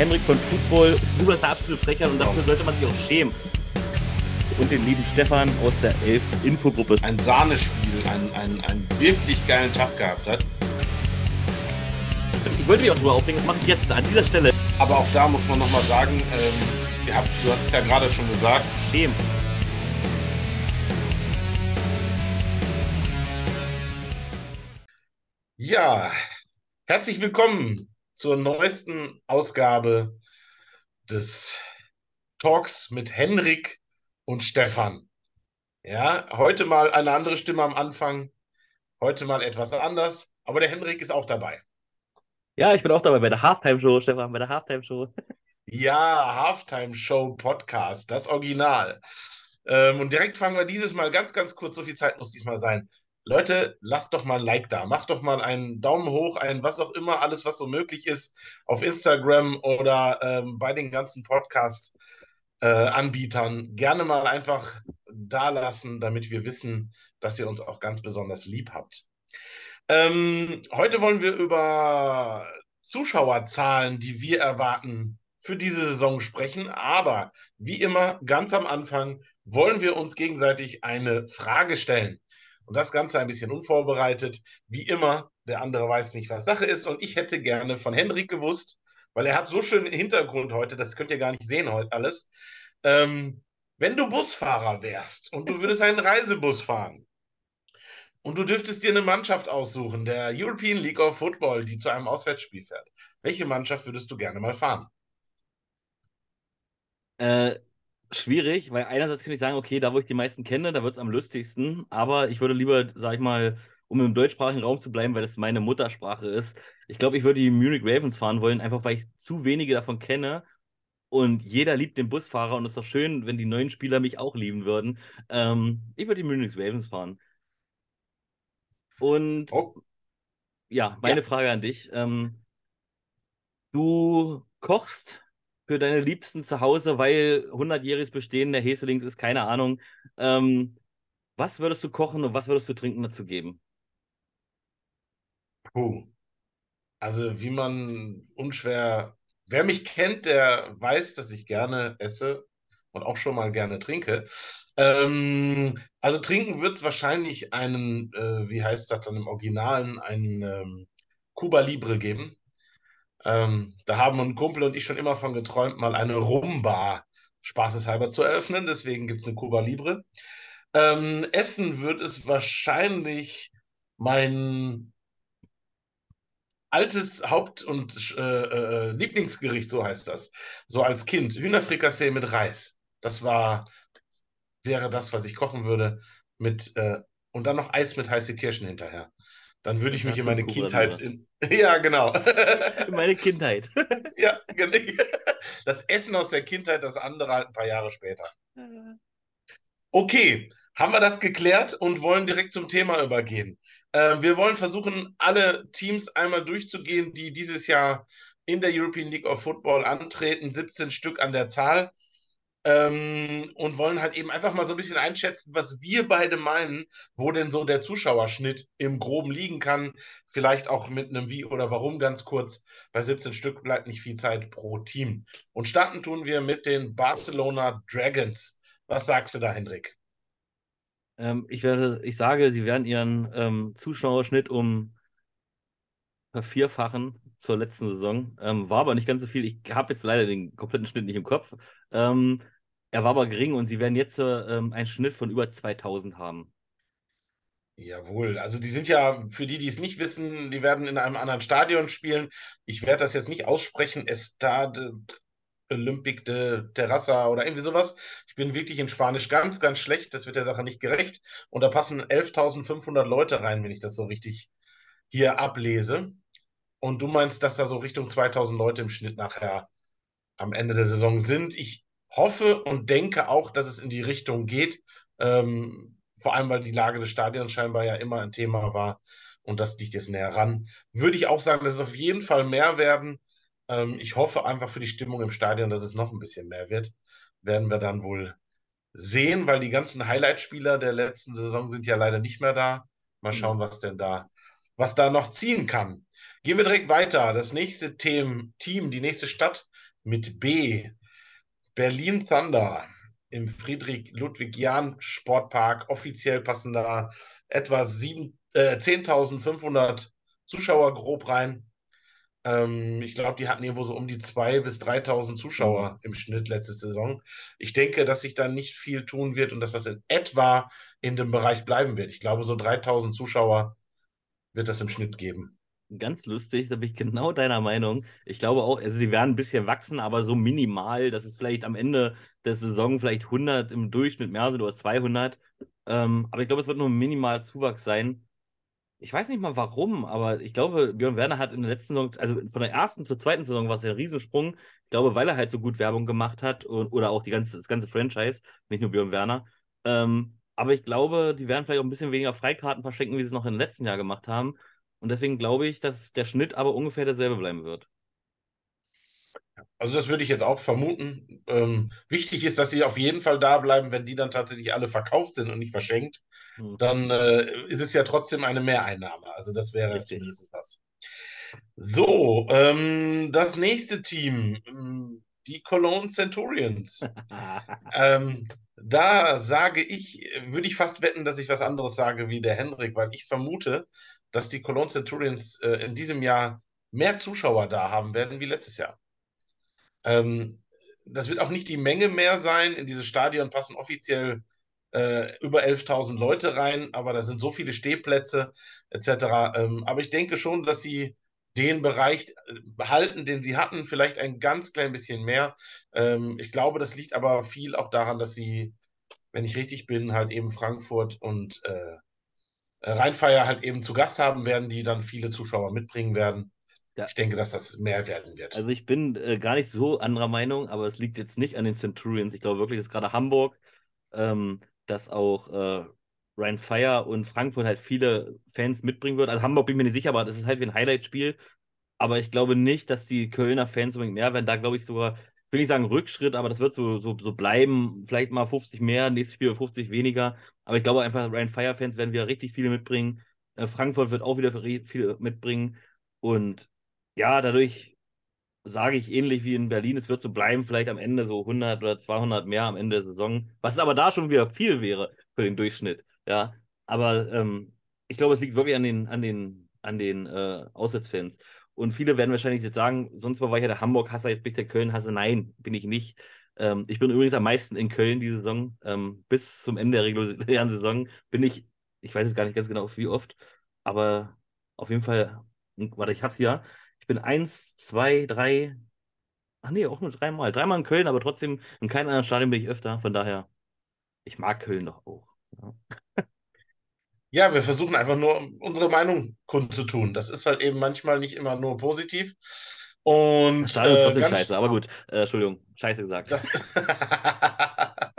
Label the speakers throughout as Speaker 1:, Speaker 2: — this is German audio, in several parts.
Speaker 1: Henrik von Football. Du bist der absolute Frechheit und dafür sollte man sich auch schämen. Und den lieben Stefan aus der Elf Infogruppe.
Speaker 2: Ein Sahnespiel, einen, einen, einen wirklich geilen Tag gehabt hat.
Speaker 1: Ich wollte mich auch drüber aufregen, das mache ich jetzt an dieser Stelle.
Speaker 2: Aber auch da muss man nochmal sagen, ähm, ihr habt, du hast es ja gerade schon gesagt.
Speaker 1: Schämen.
Speaker 2: Ja, herzlich willkommen zur neuesten Ausgabe des Talks mit Henrik und Stefan. Ja, heute mal eine andere Stimme am Anfang, heute mal etwas anders, aber der Henrik ist auch dabei.
Speaker 1: Ja, ich bin auch dabei bei der Halftime-Show, Stefan, bei der Halftime-Show.
Speaker 2: Ja, Halftime Show Podcast, das Original. Ähm, und direkt fangen wir dieses Mal ganz, ganz kurz, so viel Zeit muss diesmal sein. Leute, lasst doch mal ein Like da, macht doch mal einen Daumen hoch, ein was auch immer, alles, was so möglich ist, auf Instagram oder ähm, bei den ganzen Podcast-Anbietern. Äh, Gerne mal einfach da lassen, damit wir wissen, dass ihr uns auch ganz besonders lieb habt. Ähm, heute wollen wir über Zuschauerzahlen, die wir erwarten, für diese Saison sprechen. Aber wie immer, ganz am Anfang wollen wir uns gegenseitig eine Frage stellen. Und das Ganze ein bisschen unvorbereitet. Wie immer, der andere weiß nicht, was Sache ist. Und ich hätte gerne von Hendrik gewusst, weil er hat so schön Hintergrund heute, das könnt ihr gar nicht sehen heute alles. Ähm, wenn du Busfahrer wärst und du würdest einen Reisebus fahren und du dürftest dir eine Mannschaft aussuchen, der European League of Football, die zu einem Auswärtsspiel fährt, welche Mannschaft würdest du gerne mal fahren?
Speaker 1: Äh, schwierig, weil einerseits kann ich sagen, okay, da wo ich die meisten kenne, da wird es am lustigsten, aber ich würde lieber, sag ich mal, um im deutschsprachigen Raum zu bleiben, weil das meine Muttersprache ist. Ich glaube, ich würde die Munich Ravens fahren wollen, einfach weil ich zu wenige davon kenne und jeder liebt den Busfahrer und es ist doch schön, wenn die neuen Spieler mich auch lieben würden. Ähm, ich würde die Munich Ravens fahren. Und
Speaker 2: Oh,
Speaker 1: ja, meine
Speaker 2: ja.
Speaker 1: Frage an dich. Ähm, du kochst für deine Liebsten zu Hause, weil 100-jähriges Bestehen der Heselings ist, keine Ahnung. Ähm, was würdest du kochen und was würdest du trinken dazu geben?
Speaker 2: Puh. Also, wie man unschwer, wer mich kennt, der weiß, dass ich gerne esse und auch schon mal gerne trinke. Ähm, also, trinken wird es wahrscheinlich einen, äh, wie heißt das dann im Originalen, einen ähm, Cuba Libre geben. Ähm, da haben ein Kumpel und ich schon immer von geträumt, mal eine Rumbar spaßeshalber zu eröffnen. Deswegen gibt es eine Cuba Libre. Ähm, essen wird es wahrscheinlich mein altes Haupt- und äh, äh, Lieblingsgericht, so heißt das. So als Kind. Hühnerfrikassee mit Reis. Das war, wäre das, was ich kochen würde. Mit, äh, und dann noch Eis mit heiße Kirschen hinterher. Dann würde ich mich in meine Kindheit in. Ja, genau.
Speaker 1: Meine Kindheit.
Speaker 2: Ja, genau. Das Essen aus der Kindheit, das andere halt ein paar Jahre später. Okay, haben wir das geklärt und wollen direkt zum Thema übergehen. Äh, wir wollen versuchen, alle Teams einmal durchzugehen, die dieses Jahr in der European League of Football antreten, 17 Stück an der Zahl. Ähm, und wollen halt eben einfach mal so ein bisschen einschätzen, was wir beide meinen, wo denn so der Zuschauerschnitt im Groben liegen kann. Vielleicht auch mit einem Wie oder Warum ganz kurz. Bei 17 Stück bleibt nicht viel Zeit pro Team. Und starten tun wir mit den Barcelona Dragons. Was sagst du da, Hendrik?
Speaker 1: Ähm, ich werde, ich sage, sie werden ihren ähm, Zuschauerschnitt um vervierfachen zur letzten Saison. Ähm, war aber nicht ganz so viel. Ich habe jetzt leider den kompletten Schnitt nicht im Kopf. Ähm, er war aber gering und sie werden jetzt äh, ähm, einen Schnitt von über 2000 haben.
Speaker 2: Jawohl, also die sind ja, für die, die es nicht wissen, die werden in einem anderen Stadion spielen. Ich werde das jetzt nicht aussprechen, Estade Olympique de Terrassa oder irgendwie sowas. Ich bin wirklich in Spanisch ganz, ganz schlecht. Das wird der Sache nicht gerecht. Und da passen 11.500 Leute rein, wenn ich das so richtig hier ablese. Und du meinst, dass da so Richtung 2000 Leute im Schnitt nachher am Ende der Saison sind. Ich hoffe und denke auch, dass es in die Richtung geht. Ähm, vor allem, weil die Lage des Stadions scheinbar ja immer ein Thema war und das liegt jetzt näher ran. Würde ich auch sagen, dass es auf jeden Fall mehr werden. Ähm, ich hoffe einfach für die Stimmung im Stadion, dass es noch ein bisschen mehr wird. Werden wir dann wohl sehen, weil die ganzen Highlight-Spieler der letzten Saison sind ja leider nicht mehr da. Mal schauen,
Speaker 1: Mhm.
Speaker 2: was denn da, was da noch ziehen kann. Gehen wir direkt weiter. Das nächste Team, Team, die nächste Stadt Mit B. Berlin Thunder im Friedrich-Ludwig-Jahn-Sportpark. Offiziell passen da etwa äh, 10.500 Zuschauer grob rein. Ähm, ich glaube, die hatten irgendwo so um die 2.000 bis 3.000 Zuschauer im Schnitt letzte Saison. Ich denke, dass sich da nicht viel tun wird und dass das in etwa in dem Bereich bleiben wird. Ich glaube, so 3.000 Zuschauer wird das im Schnitt geben.
Speaker 1: Ganz lustig, da bin ich genau deiner Meinung. Ich glaube auch, also die werden ein bisschen wachsen, aber so minimal, dass es vielleicht am Ende der Saison vielleicht 100 im Durchschnitt mehr sind oder 200. Ähm, aber ich glaube, es wird nur ein minimaler Zuwachs sein. Ich weiß nicht mal warum, aber ich glaube, Björn Werner hat in der letzten Saison, also von der ersten zur zweiten Saison war es ein Riesensprung. Ich glaube, weil er halt so gut Werbung gemacht hat und, oder auch die ganze, das ganze Franchise, nicht nur Björn Werner. Ähm, aber ich glaube, die werden vielleicht auch ein bisschen weniger Freikarten verschenken, wie sie es noch im letzten Jahr gemacht haben. Und deswegen glaube ich, dass der Schnitt aber ungefähr derselbe bleiben wird.
Speaker 2: Also das würde ich jetzt auch vermuten. Ähm, wichtig ist, dass sie auf jeden Fall da bleiben, wenn die dann tatsächlich alle verkauft sind und nicht verschenkt. Hm. Dann äh, ist es ja trotzdem eine Mehreinnahme. Also das wäre Richtig. zumindest was. So, ähm, das nächste Team, ähm, die Cologne Centurions. ähm, da sage ich, würde ich fast wetten, dass ich was anderes sage wie der Hendrik, weil ich vermute, dass die Cologne Centurions äh, in diesem Jahr mehr Zuschauer da haben werden wie letztes Jahr. Ähm, das wird auch nicht die Menge mehr sein. In dieses Stadion passen offiziell äh, über 11.000 Leute rein, aber da sind so viele Stehplätze etc. Ähm, aber ich denke schon, dass sie den Bereich behalten, den sie hatten, vielleicht ein ganz klein bisschen mehr. Ähm, ich glaube, das liegt aber viel auch daran, dass sie, wenn ich richtig bin, halt eben Frankfurt und äh, Rheinfeier halt eben zu Gast haben werden, die dann viele Zuschauer mitbringen werden. Ja. Ich denke, dass das mehr werden wird.
Speaker 1: Also ich bin äh, gar nicht so anderer Meinung, aber es liegt jetzt nicht an den Centurions. Ich glaube wirklich, dass gerade Hamburg, ähm, dass auch äh, Ryan Fire und Frankfurt halt viele Fans mitbringen wird. Also Hamburg bin ich mir nicht sicher, aber das ist halt wie ein Highlight-Spiel. Aber ich glaube nicht, dass die Kölner Fans unbedingt mehr werden. Da glaube ich sogar, ich will nicht sagen Rückschritt, aber das wird so, so, so bleiben. Vielleicht mal 50 mehr, nächstes Spiel 50 weniger. Aber ich glaube einfach, Ryan Fire Fans werden wieder richtig viele mitbringen. Äh, Frankfurt wird auch wieder viele mitbringen. Und ja, dadurch sage ich ähnlich wie in Berlin, es wird so bleiben, vielleicht am Ende so 100 oder 200 mehr am Ende der Saison, was aber da schon wieder viel wäre für den Durchschnitt. Ja, aber ähm, ich glaube, es liegt wirklich an den, an den, an den äh, Auswärtsfans. Und viele werden wahrscheinlich jetzt sagen, sonst war ich ja der Hamburg-Hasser, jetzt bin ich der Köln-Hasser. Nein, bin ich nicht. Ähm, ich bin übrigens am meisten in Köln diese Saison. Ähm, bis zum Ende der regulären Saison bin ich, ich weiß jetzt gar nicht ganz genau, wie oft, aber auf jeden Fall, warte, ich hab's hier. Ich bin eins, zwei, drei, ach nee, auch nur dreimal. Dreimal in Köln, aber trotzdem in keinem anderen Stadion bin ich öfter. Von daher, ich mag Köln doch auch. Ja.
Speaker 2: Ja, wir versuchen einfach nur unsere Meinung kundzutun. Das ist halt eben manchmal nicht immer nur positiv. Und
Speaker 1: das ist trotzdem äh, scheiße, aber gut. Äh, Entschuldigung, scheiße gesagt.
Speaker 2: Das,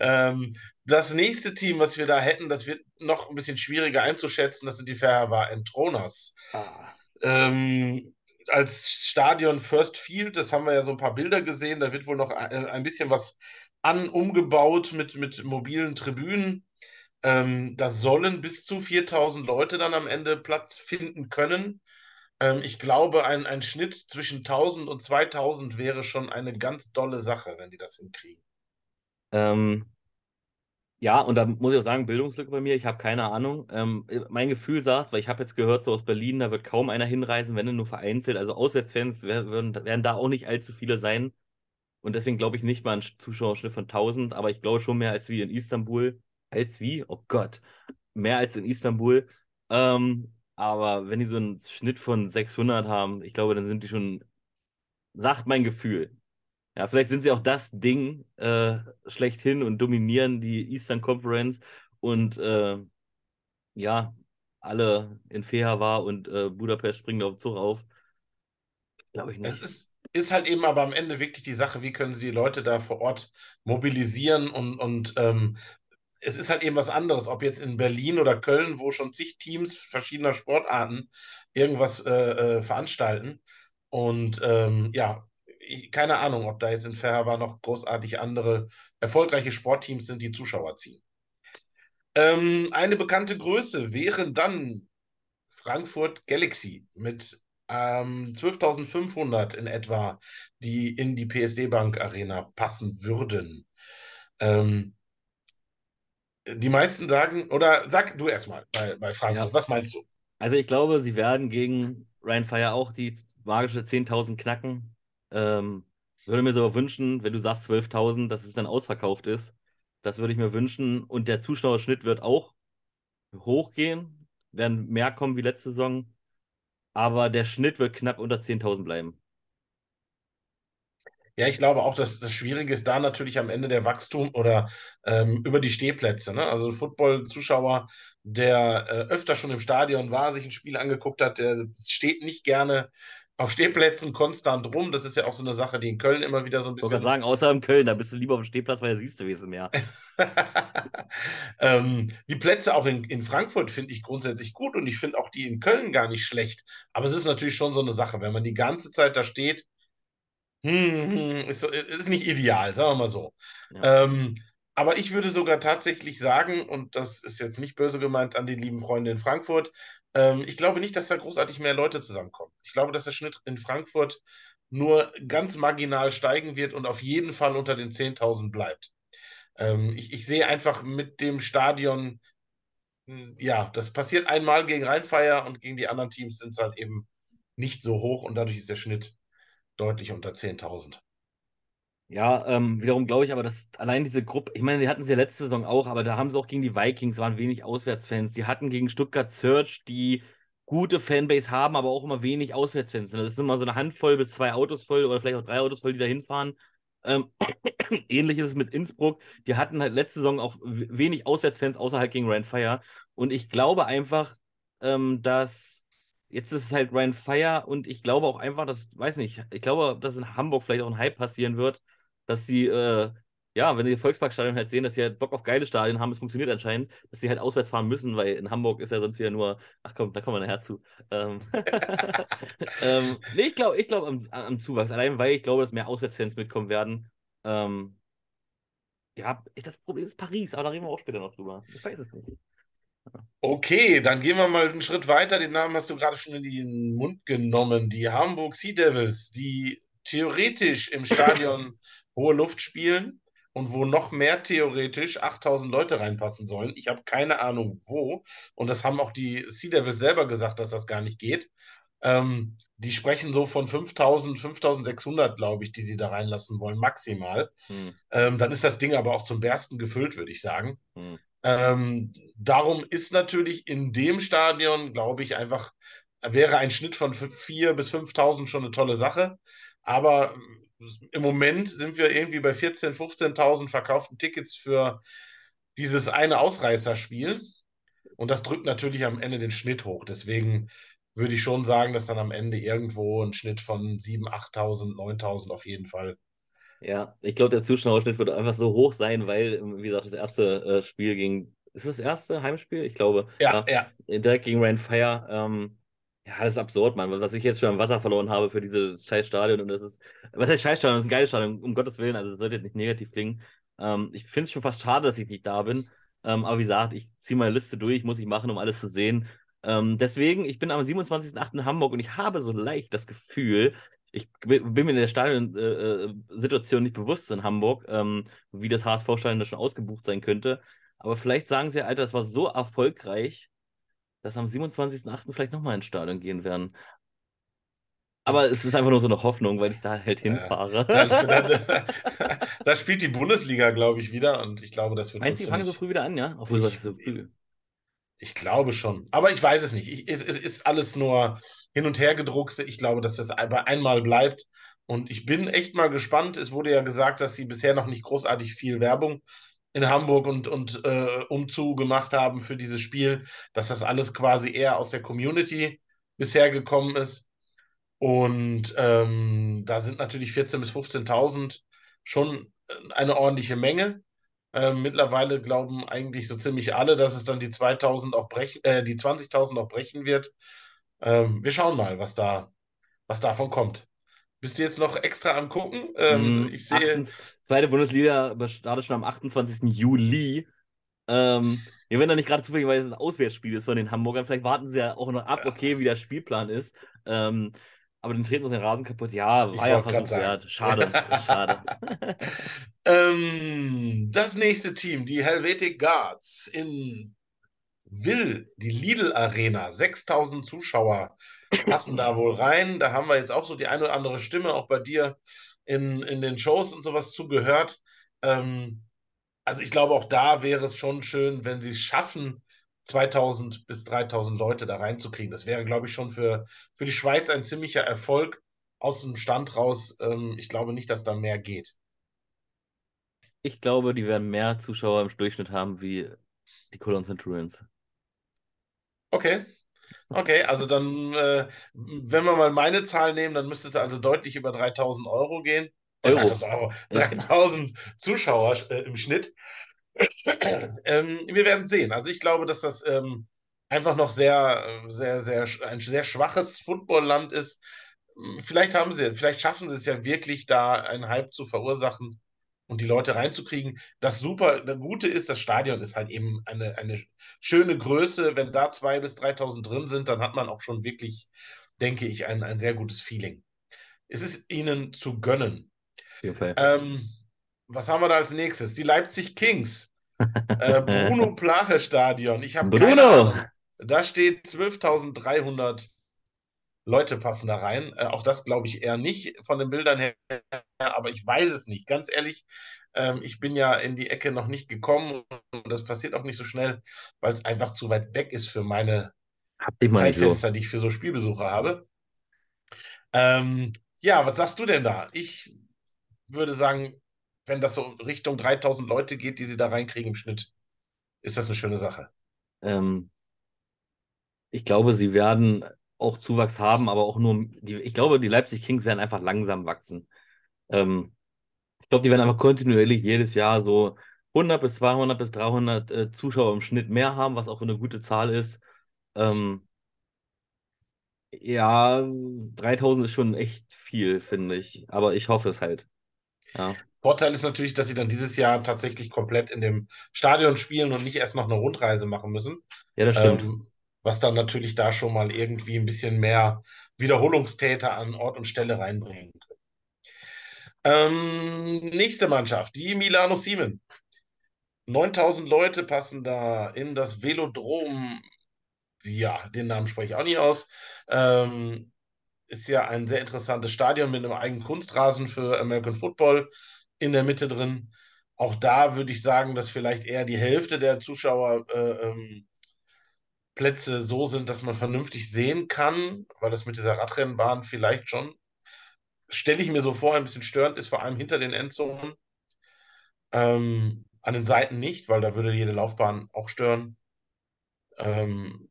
Speaker 2: ähm, das, nächste Team, was wir da hätten, das wird noch ein bisschen schwieriger einzuschätzen. Das sind die Ferber Entronas. Ah. Ähm, als Stadion First Field, das haben wir ja so ein paar Bilder gesehen, da wird wohl noch ein, ein bisschen was an umgebaut mit, mit mobilen Tribünen. Ähm, da sollen bis zu 4000 Leute dann am Ende Platz finden können. Ähm, ich glaube, ein, ein Schnitt zwischen 1000 und 2000 wäre schon eine ganz tolle Sache, wenn die das hinkriegen.
Speaker 1: Ähm, ja, und da muss ich auch sagen, Bildungslücke bei mir, ich habe keine Ahnung. Ähm, mein Gefühl sagt, weil ich habe jetzt gehört, so aus Berlin, da wird kaum einer hinreisen, wenn nur vereinzelt. Also Auswärtsfans werden, werden da auch nicht allzu viele sein. Und deswegen glaube ich nicht mal einen Zuschauerschnitt von 1000, aber ich glaube schon mehr als wie in Istanbul als wie? Oh Gott, mehr als in Istanbul. Ähm, aber wenn die so einen Schnitt von 600 haben, ich glaube, dann sind die schon, sagt mein Gefühl. Ja, vielleicht sind sie auch das Ding äh, schlechthin und dominieren die Eastern Conference und äh, ja, alle in war und äh, Budapest springen auf den Zug auf.
Speaker 2: Glaube ich nicht. Es ist, ist halt eben aber am Ende wirklich die Sache, wie können sie die Leute da vor Ort mobilisieren und, und ähm, es ist halt eben was anderes, ob jetzt in Berlin oder Köln, wo schon zig Teams verschiedener Sportarten irgendwas äh, äh, veranstalten. Und ähm, ja, ich, keine Ahnung, ob da jetzt in Ferber noch großartig andere erfolgreiche Sportteams sind, die Zuschauer ziehen. Ähm, eine bekannte Größe wären dann Frankfurt Galaxy mit ähm, 12.500 in etwa, die in die PSD Bank Arena passen würden. Ähm, die meisten sagen, oder sag du erstmal bei, bei Frankfurt,
Speaker 1: Ja.
Speaker 2: was meinst du?
Speaker 1: Also ich glaube, sie werden gegen Ryan Fire auch die magische 10.000 knacken. Ähm, würde mir so wünschen, wenn du sagst 12.000, dass es dann ausverkauft ist. Das würde ich mir wünschen. Und der Zuschauerschnitt wird auch hochgehen, werden mehr kommen wie letzte Saison. Aber der Schnitt wird knapp unter 10.000 bleiben.
Speaker 2: Ja, ich glaube auch, dass das Schwierige ist da natürlich am Ende der Wachstum oder ähm, über die Stehplätze. Ne? Also Football-Zuschauer, der äh, öfter schon im Stadion war, sich ein Spiel angeguckt hat, der steht nicht gerne auf Stehplätzen konstant rum. Das ist ja auch so eine Sache, die in Köln immer wieder so ein
Speaker 1: Ich wollte gerade
Speaker 2: bisschen
Speaker 1: sagen, außer in Köln, da bist du lieber auf dem Stehplatz, weil da siehst du wesentlich mehr.
Speaker 2: ähm, die Plätze auch in, in Frankfurt finde ich grundsätzlich gut und ich finde auch die in Köln gar nicht schlecht. Aber es ist natürlich schon so eine Sache, wenn man die ganze Zeit da steht, hm, hm, ist, so- ist nicht ideal, sagen wir mal so.
Speaker 1: Ja.
Speaker 2: Ähm, aber ich würde sogar tatsächlich sagen, und das ist jetzt nicht böse gemeint an die lieben Freunde in Frankfurt, ähm, ich glaube nicht, dass da großartig mehr Leute zusammenkommen. Ich glaube, dass der Schnitt in Frankfurt nur ganz marginal steigen wird und auf jeden Fall unter den 10.000 bleibt. Ähm, ich, ich sehe einfach mit dem Stadion, mh, ja, das passiert einmal gegen Rheinfeier und gegen die anderen Teams sind es halt eben nicht so hoch und dadurch ist der Schnitt deutlich unter 10.000.
Speaker 1: Ja, ähm, wiederum glaube ich aber, dass allein diese Gruppe, ich meine, die hatten sie ja letzte Saison auch, aber da haben sie auch gegen die Vikings, waren wenig Auswärtsfans. Die hatten gegen Stuttgart Search, die gute Fanbase haben, aber auch immer wenig Auswärtsfans. Das ist immer so eine Handvoll bis zwei Autos voll oder vielleicht auch drei Autos voll, die da hinfahren. Ähm, ähnlich ist es mit Innsbruck. Die hatten halt letzte Saison auch wenig Auswärtsfans, außer halt gegen Ryan Fire. Und ich glaube einfach, ähm, dass jetzt ist es halt Ryan Fire und ich glaube auch einfach, dass, weiß nicht, ich glaube, dass in Hamburg vielleicht auch ein Hype passieren wird dass sie, äh, ja, wenn die Volksparkstadion halt sehen, dass sie halt Bock auf geile Stadien haben, es funktioniert anscheinend, dass sie halt auswärts fahren müssen, weil in Hamburg ist ja sonst wieder nur, ach komm, da kommen wir nachher zu. Ähm, ähm, nee, ich glaube ich glaub am, am Zuwachs, allein weil ich glaube, dass mehr Auswärtsfans mitkommen werden. Ähm, ja, das Problem ist Paris, aber da reden wir auch später noch drüber. Ich weiß es nicht.
Speaker 2: Okay, dann gehen wir mal einen Schritt weiter. Den Namen hast du gerade schon in den Mund genommen. Die Hamburg Sea Devils, die theoretisch im Stadion hohe Luft spielen und wo noch mehr theoretisch 8000 Leute reinpassen sollen. Ich habe keine Ahnung wo. Und das haben auch die Sea Devils selber gesagt, dass das gar nicht geht. Ähm, die sprechen so von 5000, 5600, glaube ich, die sie da reinlassen wollen, maximal.
Speaker 1: Hm,
Speaker 2: Ähm, dann ist das Ding aber auch zum Bersten gefüllt, würde ich sagen.
Speaker 1: hm.
Speaker 2: Ähm, darum ist natürlich in dem Stadion, glaube ich, einfach, wäre ein Schnitt von 4.000 bis 5.000 schon eine tolle Sache. Aber äh, im Moment sind wir irgendwie bei 14.000, 15.000 verkauften Tickets für dieses eine Ausreißerspiel. Und das drückt natürlich am Ende den Schnitt hoch. Deswegen würde ich schon sagen, dass dann am Ende irgendwo ein Schnitt von 7.000, 8.000, 9.000 auf jeden Fall.
Speaker 1: Ja, ich glaube, der Zuschauerschnitt wird einfach so hoch sein, weil, wie gesagt, das erste äh, Spiel gegen, ist das erste Heimspiel? Ich glaube,
Speaker 2: Ja, ja.
Speaker 1: direkt gegen Rain Fire. Ähm, ja, das ist absurd, Mann. Was ich jetzt schon am Wasser verloren habe für dieses scheiß Stadion und das ist, was heißt scheiß Stadion? Das ist ein geiles Stadion, um Gottes Willen, also das sollte jetzt nicht negativ klingen. Ähm, ich finde es schon fast schade, dass ich nicht da bin. Ähm, aber wie gesagt, ich ziehe meine Liste durch, muss ich machen, um alles zu sehen. Ähm, deswegen, ich bin am 27.08. in Hamburg und ich habe so leicht das Gefühl, ich bin mir in der Stadion-Situation nicht bewusst in Hamburg, ähm, wie das HSV-Stadion da schon ausgebucht sein könnte. Aber vielleicht sagen sie, Alter, das war so erfolgreich, dass am 27.08. vielleicht nochmal ins Stadion gehen werden. Aber es ist einfach nur so eine Hoffnung, weil ich da halt hinfahre.
Speaker 2: Das, da, spielt die Bundesliga, glaube ich, wieder und ich glaube, das wird
Speaker 1: Meinst du, die fangen so früh wieder an, ja? Obwohl,
Speaker 2: Ich-
Speaker 1: so früh?
Speaker 2: Ich glaube schon. Aber ich weiß es nicht. Ich, es, es ist alles nur hin und her gedruckste. Ich glaube, dass das bei einmal bleibt. Und ich bin echt mal gespannt. Es wurde ja gesagt, dass sie bisher noch nicht großartig viel Werbung in Hamburg und, und äh, umzu gemacht haben für dieses Spiel, dass das alles quasi eher aus der Community bisher gekommen ist. Und ähm, da sind natürlich 14.000 bis 15.000 schon äh, eine ordentliche Menge. Ähm, mittlerweile glauben eigentlich so ziemlich alle, dass es dann die 2000 auch brechen, äh, die 20.000 auch brechen wird. Ähm, wir schauen mal, was da, was davon kommt. Bist du jetzt noch extra am gucken? Ähm,
Speaker 1: Mm,
Speaker 2: ich sehe,
Speaker 1: 28 zweite Bundesliga startet schon am 28. Juli. Ähm, ja, wenn da nicht gerade zufälligerweise ein Auswärtsspiel ist von den Hamburgern, vielleicht warten sie ja auch noch ab, okay, wie der Spielplan ist. Ähm, aber dann treten uns den Rasen kaputt. Ja, war ja Versuch wert. Schade, schade.
Speaker 2: ähm, das nächste Team, die Helvetic Guards in Will, die Lidl Arena, 6000 Zuschauer passen da wohl rein. Da haben wir jetzt auch so die eine oder andere Stimme, auch bei dir in, in den Shows und sowas zugehört. Ähm, also ich glaube, auch da wäre es schon schön, wenn sie es schaffen, 2000 bis 3000 Leute da reinzukriegen. Das wäre, glaube ich, schon für, für die Schweiz ein ziemlicher Erfolg aus dem Stand raus. Ähm, ich glaube nicht, dass da mehr geht.
Speaker 1: Ich glaube, die werden mehr Zuschauer im Durchschnitt haben wie die Cologne Centurions.
Speaker 2: Okay. Okay, also dann, äh, wenn wir mal meine Zahl nehmen, dann müsste es also deutlich über 3000 Euro gehen. Äh, 3000 Euro, 3000 Zuschauer äh, im Schnitt. ähm, wir werden sehen. Also ich glaube, dass das ähm, einfach noch sehr, sehr, sehr, ein sehr schwaches Footballland ist. Vielleicht haben sie, vielleicht schaffen sie es ja wirklich, da einen Hype zu verursachen und die Leute reinzukriegen. Das super, das Gute ist, das Stadion ist halt eben eine, eine schöne Größe. Wenn da 2.000 bis 3.000 drin sind, dann hat man auch schon wirklich, denke ich, ein, ein sehr gutes Feeling. Es ist ihnen zu gönnen. Ähm, was haben wir da als nächstes? Die Leipzig Kings. Äh, Bruno Plache Stadion. Ich habe Ahnung. Da steht 12.300 Leute passen da rein. Äh, auch das glaube ich eher nicht von den Bildern her, aber ich weiß es nicht. Ganz ehrlich, ähm, ich bin ja in die Ecke noch nicht gekommen und das passiert auch nicht so schnell, weil es einfach zu weit weg ist für meine Zeitfenster, so. die ich für so Spielbesucher habe. Ähm, ja, was sagst du denn da? Ich würde sagen, wenn das so Richtung 3000 Leute geht, die sie da reinkriegen im Schnitt, ist das eine schöne Sache.
Speaker 1: Ähm, ich glaube, sie werden auch Zuwachs haben, aber auch nur, die, ich glaube, die Leipzig Kings werden einfach langsam wachsen. Ähm, ich glaube, die werden einfach kontinuierlich jedes Jahr so 100 bis 200 bis 300 äh, Zuschauer im Schnitt mehr haben, was auch eine gute Zahl ist. Ähm, ja, 3000 ist schon echt viel, finde ich. Aber ich hoffe es halt. Ja.
Speaker 2: Vorteil ist natürlich, dass sie dann dieses Jahr tatsächlich komplett in dem Stadion spielen und nicht erst noch eine Rundreise machen müssen.
Speaker 1: Ja, das stimmt. Ähm,
Speaker 2: was dann natürlich da schon mal irgendwie ein bisschen mehr Wiederholungstäter an Ort und Stelle reinbringen können. Ähm, nächste Mannschaft, die Milano Siemen. 9000 Leute passen da in das Velodrom. Ja, den Namen spreche ich auch nie aus. Ähm, ist ja ein sehr interessantes Stadion mit einem eigenen Kunstrasen für American Football in der Mitte drin. Auch da würde ich sagen, dass vielleicht eher die Hälfte der Zuschauer äh, ähm, Plätze so sind, dass man vernünftig sehen kann, weil das mit dieser Radrennbahn vielleicht schon, stelle ich mir so vor, ein bisschen störend ist, vor allem hinter den Endzonen. Ähm, an den Seiten nicht, weil da würde jede Laufbahn auch stören. Ähm,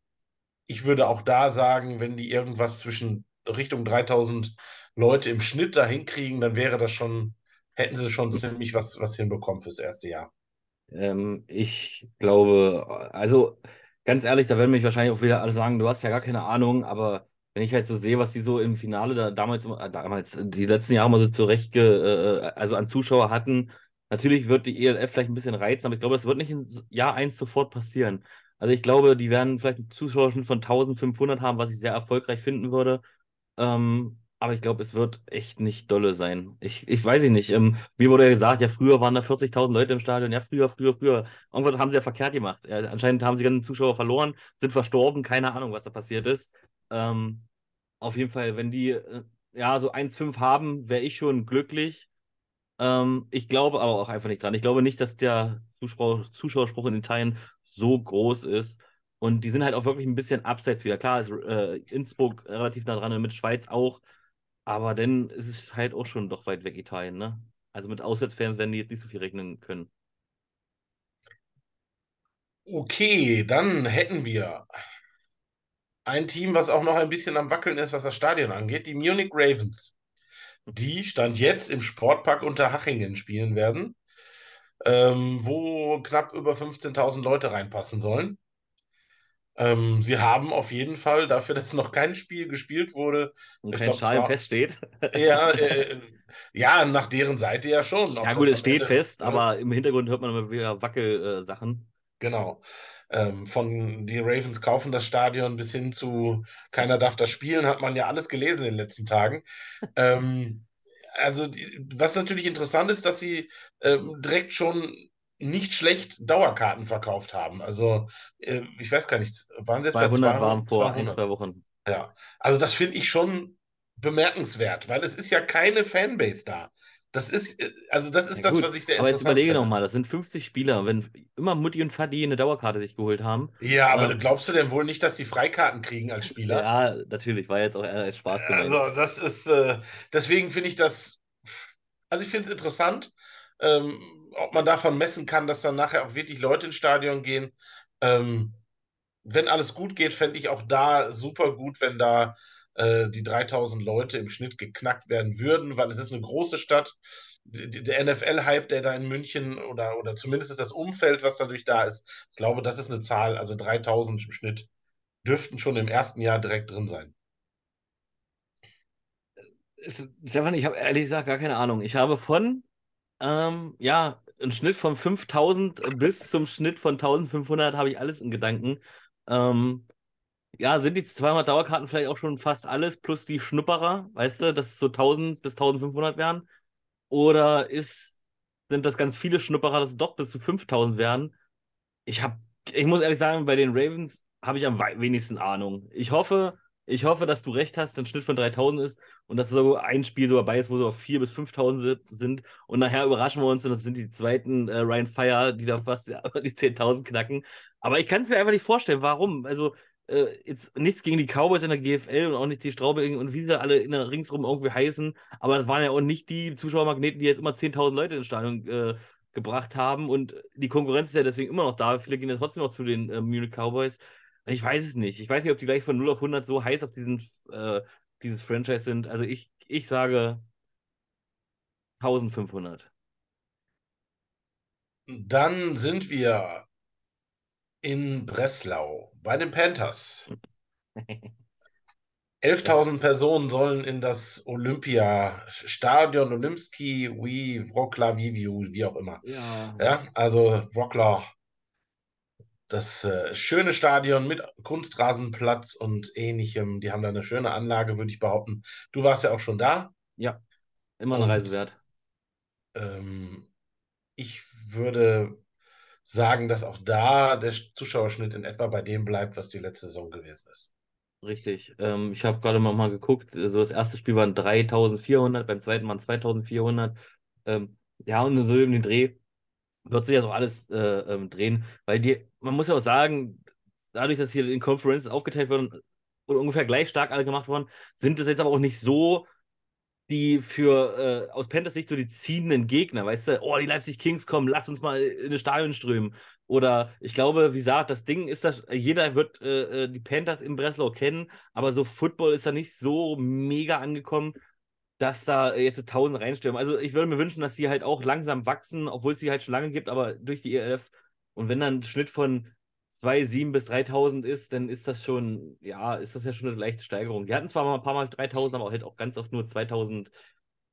Speaker 2: ich würde auch da sagen, wenn die irgendwas zwischen Richtung 3000 Leute im Schnitt da hinkriegen, dann wäre das schon, hätten sie schon ziemlich was, was hinbekommen fürs erste Jahr.
Speaker 1: Ähm, ich glaube, also ganz ehrlich, da werden mich wahrscheinlich auch wieder alle sagen, du hast ja gar keine Ahnung, aber wenn ich halt so sehe, was die so im Finale da damals, äh, damals die letzten Jahre mal so zurecht, äh, äh, also an Zuschauer hatten, natürlich wird die ELF vielleicht ein bisschen reizen, aber ich glaube, das wird nicht in Jahr 1 sofort passieren. Also ich glaube, die werden vielleicht einen Zuschauerschnitt von 1500 haben, was ich sehr erfolgreich finden würde. Ähm, aber ich glaube, es wird echt nicht dolle sein. Ich, ich weiß nicht. Ähm, mir wurde ja gesagt, ja, früher waren da 40.000 Leute im Stadion. Ja, früher, früher, früher. Irgendwann haben sie ja verkehrt gemacht. Ja, anscheinend haben sie ganzen Zuschauer verloren, sind verstorben. Keine Ahnung, was da passiert ist. Ähm, auf jeden Fall, wenn die äh, ja so 1,5 haben, wäre ich schon glücklich. Ähm, ich glaube aber auch einfach nicht dran. Ich glaube nicht, dass der Zuschauer, Zuschauerspruch in Italien so groß ist. Und die sind halt auch wirklich ein bisschen abseits wieder. Klar ist äh, Innsbruck relativ nah dran und mit Schweiz auch. Aber dann ist es halt auch schon doch weit weg, Italien, ne? Also mit Auswärtsfans werden die jetzt nicht so viel rechnen können.
Speaker 2: Okay, dann hätten wir ein Team, was auch noch ein bisschen am Wackeln ist, was das Stadion angeht, die Munich Ravens. Die stand jetzt im Sportpark Unterhachingen spielen werden, ähm, wo knapp über 15.000 Leute reinpassen sollen. Ähm, sie haben auf jeden Fall dafür, dass noch kein Spiel gespielt wurde.
Speaker 1: Und kein Schal feststeht.
Speaker 2: Ja, äh, ja, nach deren Seite ja schon.
Speaker 1: Ja, gut, es steht Ende, fest, ne? aber im Hintergrund hört man immer wieder Wackelsachen.
Speaker 2: Genau. Ähm, von die Ravens kaufen das Stadion bis hin zu keiner darf das spielen, hat man ja alles gelesen in den letzten Tagen. Ähm, also, die, was natürlich interessant ist, dass sie ähm, direkt schon nicht schlecht Dauerkarten verkauft haben. Also, äh, ich weiß gar nicht, waren sie jetzt bei
Speaker 1: 200 waren
Speaker 2: 200?
Speaker 1: vor ein,
Speaker 2: 200.
Speaker 1: zwei Wochen.
Speaker 2: Ja, also das finde ich schon bemerkenswert, weil es ist ja keine Fanbase da. Das ist, äh, also das
Speaker 1: Ja,
Speaker 2: ist das,
Speaker 1: gut.
Speaker 2: was ich sehr
Speaker 1: Aber jetzt
Speaker 2: interessant
Speaker 1: überlege
Speaker 2: finde.
Speaker 1: nochmal, das sind 50 Spieler. Wenn immer Mutti und Vati eine Dauerkarte sich geholt haben,
Speaker 2: Ja, aber
Speaker 1: ähm,
Speaker 2: glaubst du denn wohl nicht, dass die Freikarten kriegen als Spieler?
Speaker 1: ja, natürlich, war jetzt auch eher als Spaß gemeint.
Speaker 2: Also, das ist, äh, deswegen finde ich das, also ich finde es interessant, ähm, ob man davon messen kann, dass dann nachher auch wirklich Leute ins Stadion gehen. Ähm, wenn alles gut geht, fände ich auch da super gut, wenn da äh, die 3000 Leute im Schnitt geknackt werden würden, weil es ist eine große Stadt. Der NFL-Hype, der da in München oder, oder zumindest ist das Umfeld, was dadurch da ist, ich glaube, das ist eine Zahl, also 3000 im Schnitt dürften schon im ersten Jahr direkt drin sein.
Speaker 1: Ist- Stefan, ich habe ehrlich gesagt gar keine Ahnung. Ich habe von, ähm, ja, einen Schnitt von 5000 bis zum Schnitt von 1500 habe ich alles in Gedanken. Ähm, ja, sind die 200 Dauerkarten vielleicht auch schon fast alles, plus die Schnupperer, weißt du, dass es so 1000 bis 1500 wären? Oder ist, sind das ganz viele Schnupperer, dass es doch bis zu 5000 werden? Ich habe, ich muss ehrlich sagen, bei den Ravens habe ich am wenigsten Ahnung. Ich hoffe, ich hoffe, dass du recht hast, ein Schnitt von 3000 ist und dass so ein Spiel so dabei ist, wo so auf 4.000 bis 5000 si- sind und nachher überraschen wir uns und das sind die zweiten äh, Ryan Fire, die da fast ja, die 10.000 knacken. Aber ich kann es mir einfach nicht vorstellen, warum. Also äh, jetzt nichts gegen die Cowboys in der GFL und auch nicht die Straube und wie sie alle in der ringsrum irgendwie heißen, aber das waren ja auch nicht die Zuschauermagneten, die jetzt immer 10.000 Leute ins Stadion äh, gebracht haben und die Konkurrenz ist ja deswegen immer noch da. Viele gehen ja trotzdem noch zu den äh, Munich Cowboys. Ich weiß es nicht. Ich weiß nicht, ob die gleich von 0 auf 100 so heiß auf diesen, äh, dieses Franchise sind. Also ich, ich sage 1500.
Speaker 2: Dann sind wir in Breslau bei den Panthers. 11.000 Personen sollen in das Olympiastadion, Olimski, wie Wroclaw, wie, auch immer.
Speaker 1: Ja,
Speaker 2: Ja, also Wroclaw, das äh, schöne Stadion mit Kunstrasenplatz und ähnlichem. Die haben da eine schöne Anlage, würde ich behaupten. Du warst ja auch schon da
Speaker 1: ja, immer eine Reise
Speaker 2: und
Speaker 1: wert.
Speaker 2: ähm, ich würde sagen, dass auch da der Zuschauerschnitt in etwa bei dem bleibt, was die letzte Saison gewesen ist.
Speaker 1: Richtig. Ähm, ich habe gerade mal, mal geguckt. Also das erste Spiel waren 3400, beim zweiten waren 2400. Ähm, ja, und so um den Dreh wird sich ja doch alles äh, ähm, drehen, weil die, man muss ja auch sagen, dadurch, dass hier in Conferences aufgeteilt wurden und ungefähr gleich stark alle gemacht worden, sind es jetzt aber auch nicht so die für äh, aus Panthers Sicht so die ziehenden Gegner, weißt du, oh, die Leipzig Kings kommen, lass uns mal in das Stadion strömen. Oder ich glaube, wie gesagt, das Ding ist, dass jeder wird äh, äh, die Panthers in Breslau kennen, aber so Football ist da nicht so mega angekommen, dass da jetzt tausend reinstürmen. Also ich würde mir wünschen, dass sie halt auch langsam wachsen, obwohl es sie halt schon lange gibt, aber durch die ELF. Und wenn dann ein Schnitt von 2.700 bis 3.000 ist, dann ist das schon, ja, ist das ja schon eine leichte Steigerung. Die hatten zwar mal ein paar Mal 3.000, aber halt auch ganz oft nur 2.000.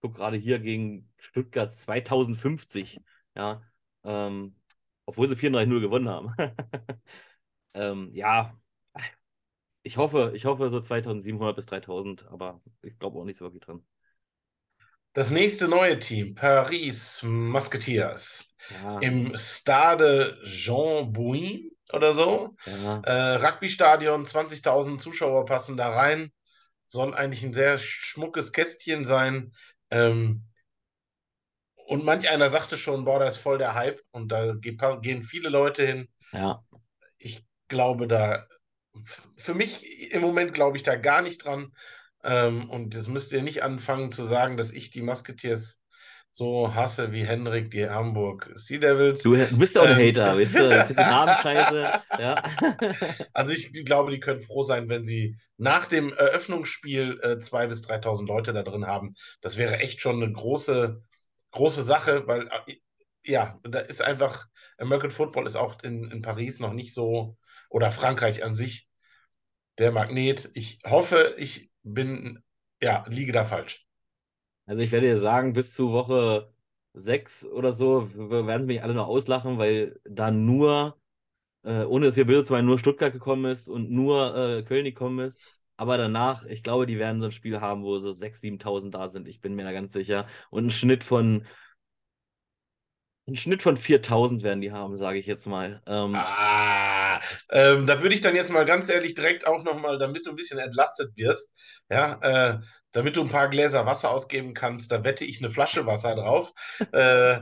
Speaker 1: Guck gerade hier gegen Stuttgart 2.050. Ja, ähm, obwohl sie 34-0 gewonnen haben. ähm, ja, ich hoffe, ich hoffe so 2.700 bis 3.000, aber ich glaube auch nicht so wirklich dran.
Speaker 2: Das nächste neue Team, Paris Musketeers,
Speaker 1: Ja,
Speaker 2: im Stade Jean Bouin oder so.
Speaker 1: ja.
Speaker 2: Äh, Rugby-Stadion, 20.000 Zuschauer passen da rein. Soll eigentlich ein sehr schmuckes Kästchen sein. Ähm, und manch einer sagte schon, boah, da ist voll der Hype und da ge- gehen viele Leute hin.
Speaker 1: Ja,
Speaker 2: Ich glaube da, für mich im Moment glaube ich da gar nicht dran. Ähm, und das müsst ihr nicht anfangen zu sagen, dass ich die Musketeers so hasse wie Henrik die Hamburg Sea Devils.
Speaker 1: du, du bist ja auch ein
Speaker 2: Ähm,
Speaker 1: Hater, weißt du? Den Namen scheiße. Ja.
Speaker 2: Also ich glaube, die können froh sein, wenn sie nach dem Eröffnungsspiel äh, 2.000 bis 3.000 Leute da drin haben. Das wäre echt schon eine große, große Sache, weil äh, ja, da ist einfach, American Football ist auch in, in Paris noch nicht so, oder Frankreich an sich, der Magnet. Ich hoffe, ich bin, ja, liege da falsch.
Speaker 1: Also ich werde dir sagen, bis zu Woche 6 oder so werden sie mich alle noch auslachen, weil da nur äh, ohne dass wir Bilder zwar nur Stuttgart gekommen ist und nur äh, Köln gekommen ist. Aber danach, ich glaube, die werden so ein Spiel haben, wo so 6.000, 7.000 da sind. Ich bin mir da ganz sicher. Und ein Schnitt von einen Schnitt von 4000 werden die haben, sage ich jetzt mal. Ähm,
Speaker 2: Ah, ähm, da würde ich dann jetzt mal ganz ehrlich direkt auch nochmal, damit du ein bisschen entlastet wirst, ja, äh, damit du ein paar Gläser Wasser ausgeben kannst, da wette ich eine Flasche Wasser drauf. Äh,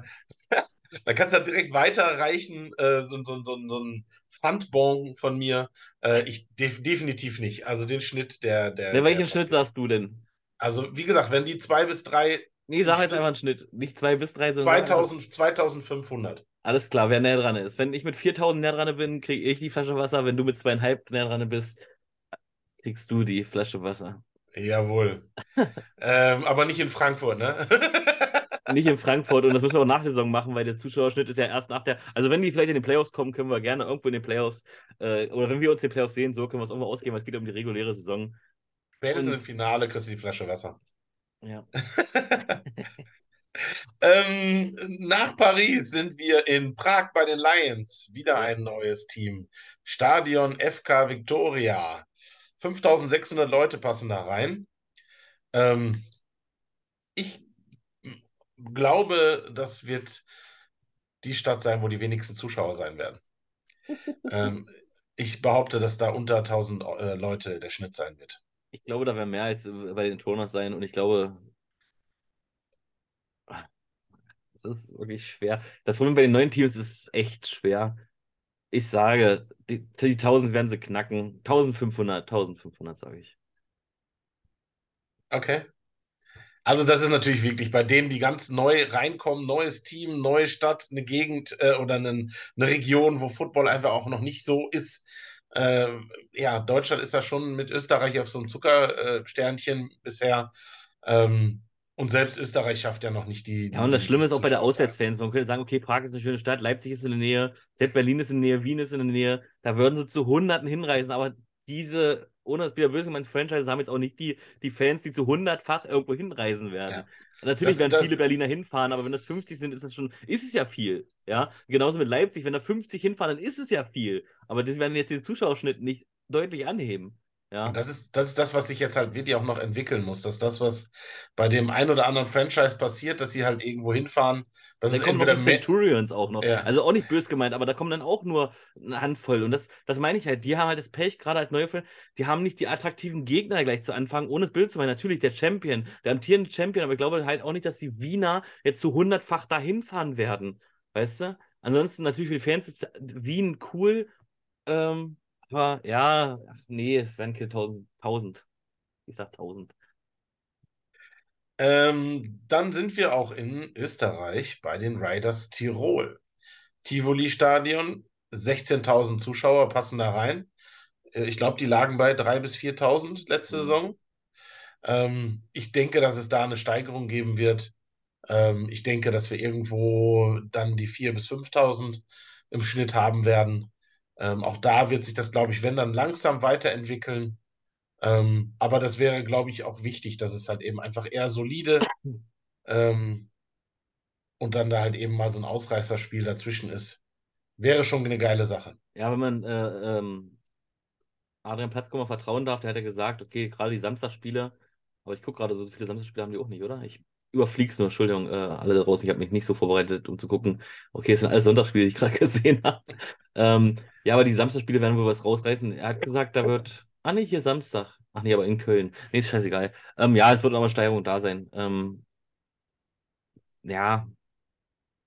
Speaker 2: da kannst du direkt weiterreichen, äh, so, so, so, so ein Pfandbon von mir. Äh, ich def definitiv nicht. Also den Schnitt, der, der,
Speaker 1: ne, welchen
Speaker 2: der
Speaker 1: Schnitt sagst du denn?
Speaker 2: Also, wie gesagt, wenn die zwei bis drei
Speaker 1: Nee, sag jetzt einfach einen Schnitt. Nicht zwei bis drei, sondern sag einfach-
Speaker 2: 2000, 2500.
Speaker 1: Alles klar, wer näher dran ist. Wenn ich mit 4000 näher dran bin, kriege ich die Flasche Wasser. Wenn du mit zweieinhalb näher dran bist, kriegst du die Flasche Wasser.
Speaker 2: Jawohl. ähm, aber nicht in Frankfurt, ne?
Speaker 1: Nicht in Frankfurt und das müssen wir auch nach der Saison machen, weil der Zuschauerschnitt ist ja erst nach der. Also, wenn die vielleicht in den Playoffs kommen, können wir gerne irgendwo in den Playoffs äh, oder wenn wir uns in den Playoffs sehen, so können wir es irgendwo ausgeben, weil es geht um die reguläre Saison.
Speaker 2: Spätestens
Speaker 1: Und-
Speaker 2: im Finale kriegst du die Flasche Wasser.
Speaker 1: Ja.
Speaker 2: Ähm, nach Paris sind wir in Prag bei den Lions. Wieder ein neues Team. Stadion FK Victoria. 5600 Leute passen da rein. Ähm, ich glaube, das wird die Stadt sein, wo die wenigsten Zuschauer sein werden. ähm, ich behaupte, dass da unter 1000 äh, Leute der Schnitt sein wird.
Speaker 1: Ich glaube, da werden mehr als äh, bei den Toners sein und ich glaube, es ist wirklich schwer. Das Problem bei den neuen Teams ist echt schwer. Ich sage, die, die 1000 werden sie knacken. 1500, 1500 sage ich.
Speaker 2: Okay. Also das ist natürlich wirklich bei denen, die ganz neu reinkommen, neues Team, neue Stadt, eine Gegend äh, oder eine, eine Region, wo Football einfach auch noch nicht so ist. Äh, ja, Deutschland ist da schon mit Österreich auf so einem Zuckersternchen bisher. Ähm, und selbst Österreich schafft ja noch nicht die. die
Speaker 1: Ja, und das Schlimme ist auch bei der. Auswärtsfans. Man könnte sagen, okay, Prag ist eine schöne Stadt, Leipzig ist in der Nähe, selbst Berlin ist in der Nähe, Wien ist in der Nähe. Da würden sie zu Hunderten hinreisen, aber diese, ohne das wieder böse gemeint, Franchise haben jetzt auch nicht die, die Fans, die zu hundertfach irgendwo hinreisen werden.
Speaker 2: Ja.
Speaker 1: Natürlich
Speaker 2: Das-
Speaker 1: werden
Speaker 2: das-
Speaker 1: viele Berliner hinfahren, aber wenn das 50 sind, ist das schon, ist es ja viel. Ja, genauso mit Leipzig, wenn da 50 hinfahren, dann ist es ja viel. Aber das werden jetzt den Zuschauerschnitt nicht deutlich anheben. Ja.
Speaker 2: Das ist, das ist das, was sich jetzt halt wirklich auch noch entwickeln muss. Dass das, was bei dem ein oder anderen Franchise passiert, dass sie halt irgendwo hinfahren, dass
Speaker 1: Da
Speaker 2: es
Speaker 1: kommen noch
Speaker 2: entweder
Speaker 1: die
Speaker 2: mehr.
Speaker 1: Centurions auch noch.
Speaker 2: Ja.
Speaker 1: Also auch nicht böse gemeint, aber da kommen dann auch nur eine Handvoll. Und das, das meine ich halt. Die haben halt das Pech, gerade als neue Fan, die haben nicht die attraktiven Gegner gleich zu Anfang, ohne das Bild zu meinen. Natürlich der Champion, der amtierende Champion, aber ich glaube halt auch nicht, dass die Wiener jetzt zu hundertfach dahin fahren werden. Weißt du? Ansonsten natürlich für die Fans ist Wien cool. Ähm, aber ja, ach nee, es werden keine 1000. 1000. Ich sag 1000.
Speaker 2: Ähm, dann sind wir auch in Österreich bei den Riders Tirol. Tivoli-Stadion, 16.000 Zuschauer passen da rein. Äh, Ich glaube, die lagen bei 3.000 bis 4.000 letzte
Speaker 1: Mhm.
Speaker 2: Saison. Ähm, ich denke, dass es da eine Steigerung geben wird. Ähm, ich denke, dass wir irgendwo dann die 4.000 bis 5.000 im Schnitt haben werden. Ähm, auch da wird sich das, glaube ich, wenn dann langsam weiterentwickeln. Ähm, aber das wäre, glaube ich, auch wichtig, dass es halt eben einfach eher solide ähm, und dann da halt eben mal so ein Ausreißerspiel dazwischen ist. Wäre schon eine geile Sache.
Speaker 1: Ja, wenn man äh, ähm, Adrian Platzkummer vertrauen darf, der hat ja gesagt, okay, gerade die Samstagsspiele, aber ich gucke gerade, so viele Samstagsspiele haben die auch nicht, oder? Ich überflieg's nur, Entschuldigung, äh, alle da draußen, ich habe mich nicht so vorbereitet, um zu gucken, okay, es sind alles Sonntagsspiele, die ich gerade gesehen habe. Ähm, ja, aber die Samstagsspiele werden wohl was rausreißen. Er hat gesagt, da wird, ah nee, hier Samstag. Ach nee, aber in Köln. Nee, ist scheißegal. Ähm, ja, es wird eine Steigerung da sein. Ähm, ja,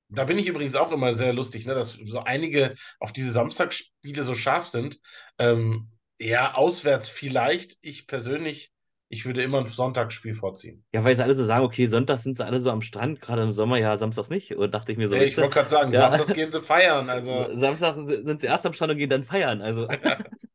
Speaker 2: Da bin ich übrigens auch immer sehr lustig, ne, dass so einige auf diese Samstagsspiele so scharf sind. Ähm, ja, auswärts vielleicht. Ich persönlich, ich würde immer ein Sonntagsspiel vorziehen.
Speaker 1: ja, weil sie alle so sagen, okay, Sonntag sind sie alle so am Strand, gerade im Sommer, ja, samstags nicht. Oder dachte ich mir so, weißt
Speaker 2: ich wollte gerade sagen,
Speaker 1: Ja.
Speaker 2: samstags gehen sie feiern. Also,
Speaker 1: Samstag si- sind sie erst am Strand und gehen dann feiern. Also,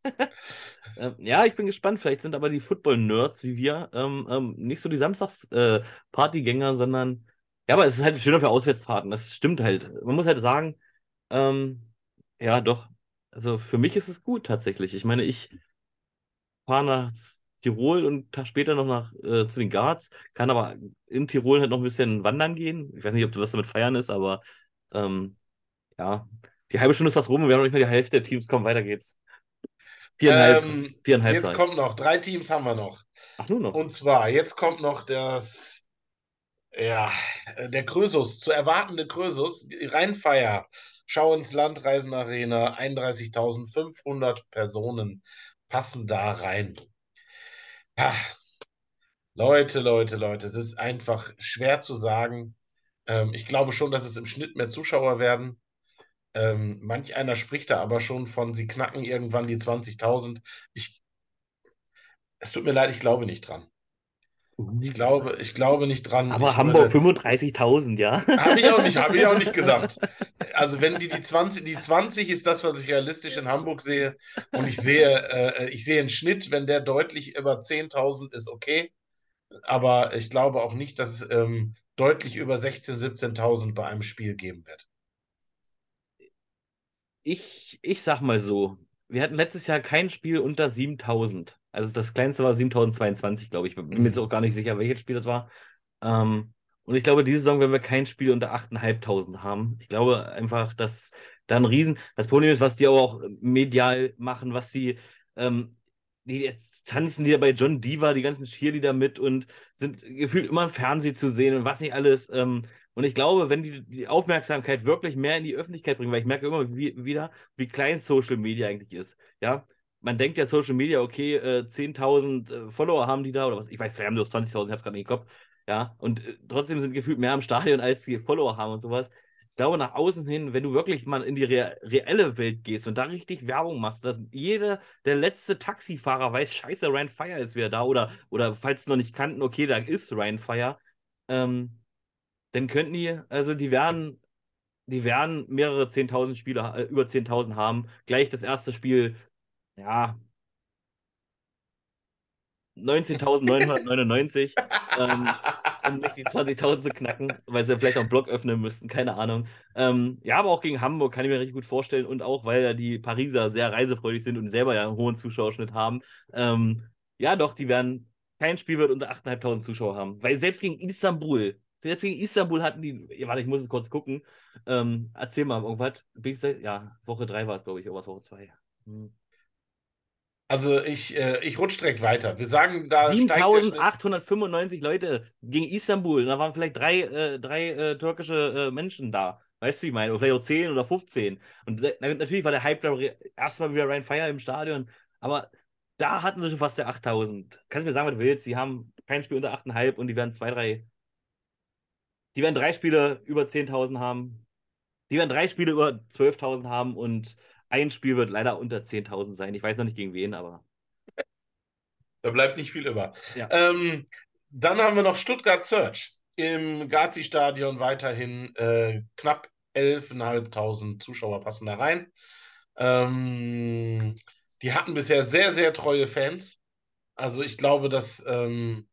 Speaker 1: ähm, ja, ich bin gespannt. Vielleicht sind aber die Football-Nerds wie wir ähm, ähm, nicht so die Samstags-Partygänger, sondern ja, aber es ist halt schöner für Auswärtsfahrten. Das stimmt halt. Man muss halt sagen, ähm, ja, doch. Also für mich ist es gut tatsächlich. Ich meine, ich fahre nach Tirol und einen Tag später noch nach äh, zu den Guards, kann aber in Tirol halt noch ein bisschen wandern gehen. Ich weiß nicht, ob das was damit feiern ist, aber ähm, ja. Die halbe Stunde ist fast rum und wir haben noch nicht mal die Hälfte der Teams. Komm, weiter geht's. Viereinhalb,
Speaker 2: Ähm,
Speaker 1: viereinhalb
Speaker 2: jetzt
Speaker 1: Zeit.
Speaker 2: kommt noch, drei Teams haben wir noch.
Speaker 1: Ach, nur noch.
Speaker 2: Und zwar, jetzt kommt noch das, ja, der Krösus, zu erwartende Krösus, die Rheinfeier, Schau ins Land, Reisenarena, 31.500 Personen passen da rein. Ja, Leute, Leute, Leute, es ist einfach schwer zu sagen. Ähm, ich glaube schon, dass es im Schnitt mehr Zuschauer werden. Ähm, manch einer spricht da aber schon von, sie knacken irgendwann die 20.000. Ich, es tut mir leid, ich glaube nicht dran. Ich glaube, ich glaube nicht dran.
Speaker 1: Aber
Speaker 2: ich
Speaker 1: Hamburg
Speaker 2: würde,
Speaker 1: 35.000, ja.
Speaker 2: habe ich auch nicht, habe ich auch nicht gesagt. Also wenn die die 20, die 20 ist das, was ich realistisch in Hamburg sehe. Und ich sehe, äh, ich sehe einen Schnitt, wenn der deutlich über 10.000 ist, okay. Aber ich glaube auch nicht, dass es ähm, deutlich über 16.000, 17.000 bei einem Spiel geben wird.
Speaker 1: Ich, ich sag mal so, wir hatten letztes Jahr kein Spiel unter 7000. Also das kleinste war 7022, glaube ich. Bin mir jetzt auch gar nicht sicher, welches Spiel das war. Ähm, und ich glaube, diese Saison werden wir kein Spiel unter 8500 haben. Ich glaube einfach, dass da ein Riesen. Das Problem ist, was die aber auch medial machen, was sie. Ähm, die jetzt tanzen die ja bei John Diva, die ganzen Cheerleader mit und sind gefühlt immer im Fernsehen zu sehen und was nicht alles. Ähm, und ich glaube, wenn die die Aufmerksamkeit wirklich mehr in die Öffentlichkeit bringen, weil ich merke immer wie, wieder, wie klein Social Media eigentlich ist. Ja, man denkt ja Social Media, okay, äh, 10.000 äh, Follower haben die da oder was, ich weiß, wir haben bloß 20.000, ich hab's gerade nicht im Kopf. Ja, und äh, trotzdem sind gefühlt mehr am Stadion, als die Follower haben und sowas. Ich glaube, nach außen hin, wenn du wirklich mal in die rea reelle Welt gehst und da richtig Werbung machst, dass jeder, der letzte Taxifahrer weiß, scheiße, Ryan Fire ist wieder da oder, oder falls noch nicht kannten, okay, da ist Ryan Fire, ähm, dann könnten die, also die werden, die werden mehrere 10.000 Spieler, äh, über 10.000 haben. Gleich das erste Spiel, ja, 19.999, ähm, um nicht die 20.000 zu knacken, weil sie vielleicht auch einen Block öffnen müssten, keine Ahnung. Ähm, ja, aber auch gegen Hamburg kann ich mir richtig gut vorstellen und auch, weil ja die Pariser sehr reisefreudig sind und selber ja einen hohen Zuschauerschnitt haben. Ähm, ja, doch, die werden, kein Spiel wird unter 8.500 Zuschauer haben, weil selbst gegen Istanbul, selbst gegen Istanbul hatten die, ja, warte, ich muss es kurz gucken. Ähm, erzähl mal irgendwas. Bin ich seit- Ja, Woche 3 war es, glaube ich, oder was Woche 2. Hm.
Speaker 2: Also ich, äh, ich rutsche direkt weiter. Wir sagen, da steigt der Schnitt.
Speaker 1: 7895 Leute gegen Istanbul. Da waren vielleicht drei, äh, drei äh, türkische äh, Menschen da. Weißt du, wie ich meine? Oder vielleicht auch 10 oder 15. Und natürlich war der Hype da erstmal wieder Ryan Fire im Stadion. Aber da hatten sie schon fast der 8000. Kannst du mir sagen, was du willst? Die haben kein Spiel unter 8,5 und die werden zwei, drei. Die werden drei Spiele über 10.000 haben. Die werden drei Spiele über 12.000 haben und ein Spiel wird leider unter 10.000 sein. Ich weiß noch nicht gegen wen, aber
Speaker 2: Da bleibt nicht viel über.
Speaker 1: ja.
Speaker 2: Ähm, dann haben wir noch Stuttgart Search im Gazi-Stadion weiterhin äh, knapp 11.500 Zuschauer passen da rein. Ähm, die hatten bisher sehr, sehr treue Fans. Also ich glaube, dass ähm,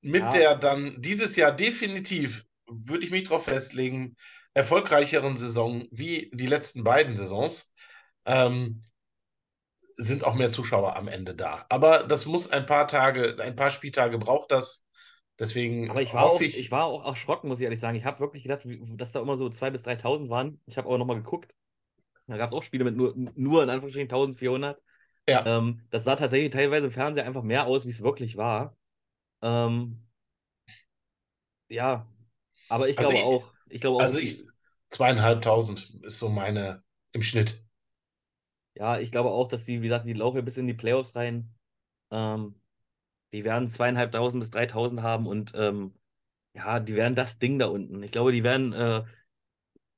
Speaker 2: mit
Speaker 1: Ja.
Speaker 2: der dann dieses Jahr definitiv, würde ich mich darauf festlegen, erfolgreicheren Saison wie die letzten beiden Saisons, ähm, sind auch mehr Zuschauer am Ende da. Aber das muss ein paar Tage, ein paar Spieltage braucht das. Deswegen
Speaker 1: Aber ich war, auch,
Speaker 2: hoffe
Speaker 1: ich war auch erschrocken, muss ich ehrlich sagen. Ich habe wirklich gedacht, dass da immer so 2.000 bis 3.000 waren. Ich habe auch nochmal geguckt. Da gab es auch Spiele mit nur, nur in Anführungsstrichen 1.400.
Speaker 2: Ja.
Speaker 1: Ähm, das sah tatsächlich teilweise im Fernsehen einfach mehr aus, wie es wirklich war. Ähm, ja, aber ich
Speaker 2: Also
Speaker 1: glaube
Speaker 2: ich-
Speaker 1: auch, ich glaube auch,
Speaker 2: Also ich, zweieinhalbtausend ist so meine im Schnitt.
Speaker 1: ja, ich glaube auch, dass die, wie gesagt, die laufen ja bis in die Playoffs rein. Ähm, die werden zweieinhalbtausend bis 3.000 haben und ähm, ja, die werden das Ding da unten. Ich glaube, die werden äh,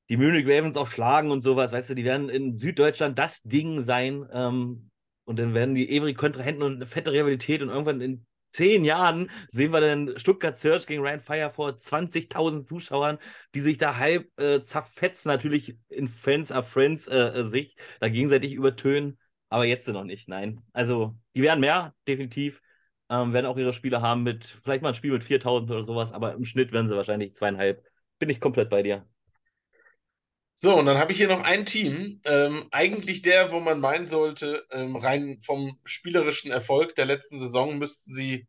Speaker 1: die Munich Ravens auch schlagen und sowas, weißt du, die werden in Süddeutschland das Ding sein. Ähm, und dann werden die ewig Kontrahenten und eine fette Rivalität und irgendwann in zehn Jahren sehen wir dann Stuttgart Search gegen Ryan Fire vor 20.000 Zuschauern, die sich da halb äh, zerfetzen, natürlich in Fans of Friends äh, äh, Sicht, da gegenseitig übertönen, aber jetzt noch nicht, nein. Also, die werden mehr, definitiv. Ähm, werden auch ihre Spiele haben mit, vielleicht mal ein Spiel mit 4.000 oder sowas, aber im Schnitt werden sie wahrscheinlich zweieinhalb. Bin ich komplett bei dir.
Speaker 2: So, und dann habe ich hier noch ein Team. Ähm, eigentlich der, wo man meinen sollte, ähm, rein vom spielerischen Erfolg der letzten Saison müssten sie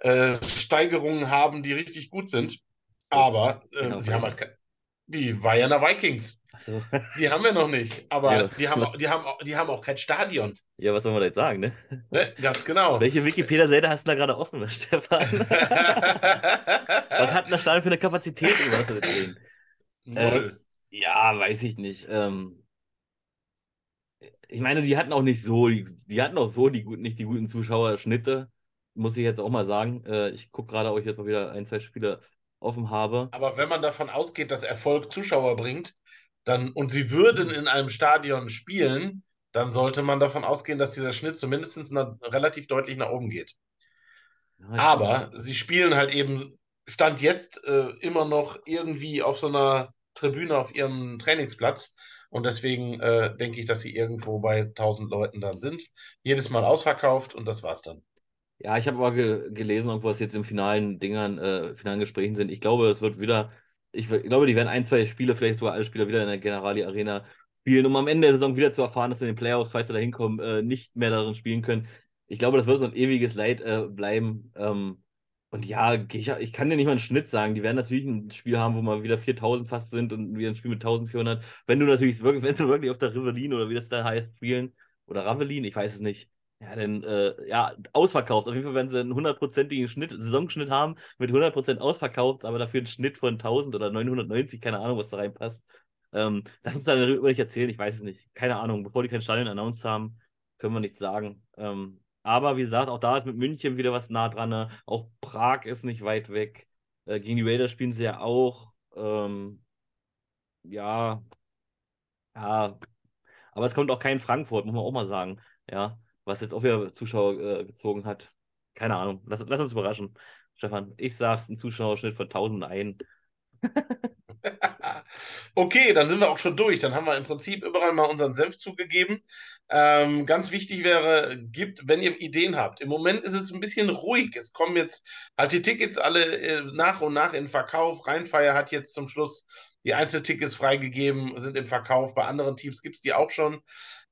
Speaker 2: äh, Steigerungen haben, die richtig gut sind. Aber ähm,
Speaker 1: Genau,
Speaker 2: sie haben halt, ke- Die Vienna Vikings.
Speaker 1: So.
Speaker 2: Die haben wir noch nicht, aber
Speaker 1: Ja.
Speaker 2: die, haben, die, haben, die haben auch kein Stadion.
Speaker 1: Ja, was soll man da jetzt sagen, ne?
Speaker 2: Ne? Ganz genau.
Speaker 1: Welche Wikipedia-Seite hast du da gerade offen, Stefan? Was hat denn das Stadion für eine Kapazität, über wir jetzt reden?
Speaker 2: Null.
Speaker 1: Ja, weiß ich nicht. Ähm, ich meine, die hatten auch nicht so, die, die hatten auch so die guten, nicht die guten Zuschauerschnitte, muss ich jetzt auch mal sagen. Äh, ich gucke gerade, ob ich jetzt mal wieder ein, zwei Spiele offen habe.
Speaker 2: Aber wenn man davon ausgeht, dass Erfolg Zuschauer bringt, dann und sie würden in einem Stadion spielen, dann sollte man davon ausgehen, dass dieser Schnitt zumindest nach, relativ deutlich nach oben geht.
Speaker 1: Ja,
Speaker 2: Aber sie spielen halt eben, Stand jetzt, äh, immer noch irgendwie auf so einer Tribüne auf ihrem Trainingsplatz. Und deswegen äh, denke ich, dass sie irgendwo bei 1000 Leuten dann sind. Jedes Mal ausverkauft und das war's dann.
Speaker 1: Ja, ich habe aber ge gelesen, irgendwo, was jetzt im finalen Dingern, äh, finalen Gesprächen sind. Ich glaube, es wird wieder, ich, ich glaube, die werden ein, zwei Spiele, vielleicht sogar alle Spieler wieder in der Generali Arena spielen, um am Ende der Saison wieder zu erfahren, dass sie in den Playoffs, falls sie da hinkommen, äh, nicht mehr darin spielen können. Ich glaube, das wird so ein ewiges Leid äh, bleiben. Ähm, und ja, ich, ich kann dir nicht mal einen Schnitt sagen. Die werden natürlich ein Spiel haben, wo mal wieder 4000 fast sind und wieder ein Spiel mit 1400. Wenn du natürlich wirklich, wenn du wirklich auf der Rivelin oder wie das da heißt spielen, oder Ravelin, ich weiß es nicht. Ja, dann, äh, ja, ausverkauft. Auf jeden Fall werden sie einen hundertprozentigen Schnitt, Saisonschnitt haben, mit 100% ausverkauft, aber dafür einen Schnitt von 1000 oder 990, keine Ahnung, was da reinpasst. Ähm, lass uns dann darüber nicht erzählen, ich weiß es nicht. Keine Ahnung, bevor die kein Stadion announced haben, können wir nichts sagen. Ähm, aber wie gesagt, auch da ist mit München wieder was nah dran. Ne? Auch Prag ist nicht weit weg. Äh, gegen die Raiders spielen sie ja auch. Ähm, ja, ja. Aber es kommt auch kein Frankfurt, muss man auch mal sagen. Ja, was jetzt auch wieder Zuschauer äh, gezogen hat. Keine Ahnung. Lass, lass uns überraschen. Stefan, ich sage einen Zuschauerschnitt von 1001.
Speaker 2: Okay, dann sind wir auch schon durch. Dann haben wir im Prinzip überall mal unseren Senf zugegeben. Ähm, ganz wichtig wäre, gibt, wenn ihr Ideen habt. Im Moment ist es ein bisschen ruhig. Es kommen jetzt halt die Tickets alle äh, nach und nach in Verkauf. Rheinfeier hat jetzt zum Schluss die Einzeltickets freigegeben, sind im Verkauf. Bei anderen Teams gibt es die auch schon.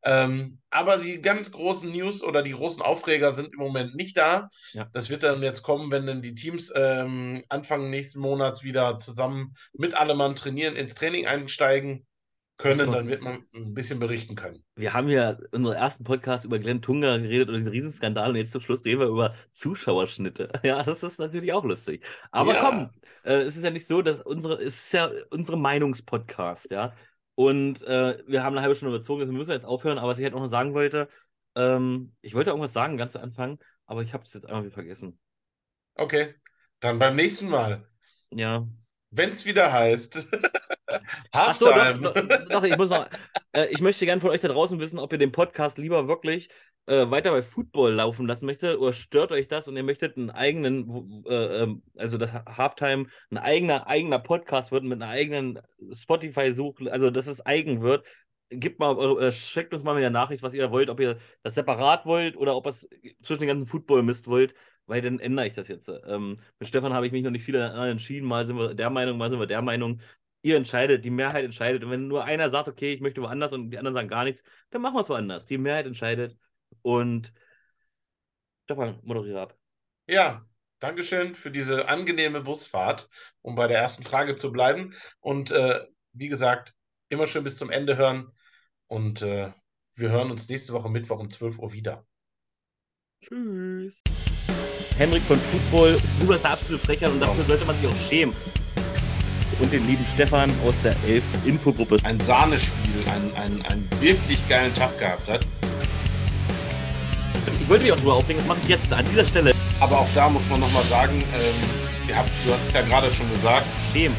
Speaker 2: Ähm, aber die ganz großen News oder die großen Aufreger sind im Moment nicht da.
Speaker 1: Ja.
Speaker 2: Das wird dann jetzt kommen, wenn dann die Teams ähm, Anfang nächsten Monats wieder zusammen mit allem Mann trainieren, ins Training einsteigen können. Dann wird man ein bisschen berichten können.
Speaker 1: Wir haben ja in unserem ersten Podcast über Glenn Tunga geredet und den Riesenskandal und jetzt zum Schluss reden wir über Zuschauerschnitte. Ja, das ist natürlich auch lustig. Aber
Speaker 2: Ja.
Speaker 1: komm, äh, es ist ja nicht so, dass unsere, es ist ja unsere Meinungspodcast, ja. Und äh, wir haben eine halbe Stunde überzogen, deswegen müssen wir jetzt aufhören. Aber was ich halt noch sagen wollte, ähm, ich wollte irgendwas sagen ganz zu Anfang, aber ich habe es jetzt einmal wieder vergessen.
Speaker 2: Okay, dann beim nächsten Mal,
Speaker 1: Ja.
Speaker 2: wenn es wieder heißt
Speaker 1: Ach so, doch,
Speaker 2: Halftime.
Speaker 1: doch, ich muss noch. Äh, ich möchte gerne von euch da draußen wissen, ob ihr den Podcast lieber wirklich äh, weiter bei Football laufen lassen möchtet oder stört euch das und ihr möchtet einen eigenen, äh, ähm, also das Ha- Halftime ein eigener, eigener Podcast wird mit einer eigenen Spotify-Suche, also dass es eigen wird. Gebt mal, eure- äh, schickt uns mal mit der Nachricht, was ihr wollt, ob ihr das separat wollt oder ob ihr es zwischen den ganzen Football-Mist wollt, weil dann ändere ich das jetzt. Ähm, mit Stefan habe ich mich noch nicht viel entschieden. Mal sind wir der Meinung, mal sind wir der Meinung ihr entscheidet, die Mehrheit entscheidet. Und wenn nur einer sagt, okay, ich möchte woanders und die anderen sagen gar nichts, dann machen wir es woanders. Die Mehrheit entscheidet. Und Stefan, moderiere ab.
Speaker 2: Ja, Dankeschön für diese angenehme Busfahrt, um bei der ersten Frage zu bleiben. Und äh, wie gesagt, immer schön bis zum Ende hören. Und äh, wir hören uns nächste Woche Mittwoch um 12 Uhr wieder.
Speaker 1: Tschüss. Henrik von Football ist drüber ist der absolute Frechheit und dafür sollte man sich auch schämen. Und den lieben Stefan aus der Elf Infogruppe.
Speaker 2: Ein Sahnespiel, einen, einen, einen wirklich geilen Tag gehabt hat.
Speaker 1: Ich wollte mich auch drüber aufregen, das mache ich jetzt an dieser Stelle.
Speaker 2: Aber auch da muss man nochmal sagen, ähm, ihr habt, du hast es ja gerade schon gesagt,
Speaker 1: Schämen.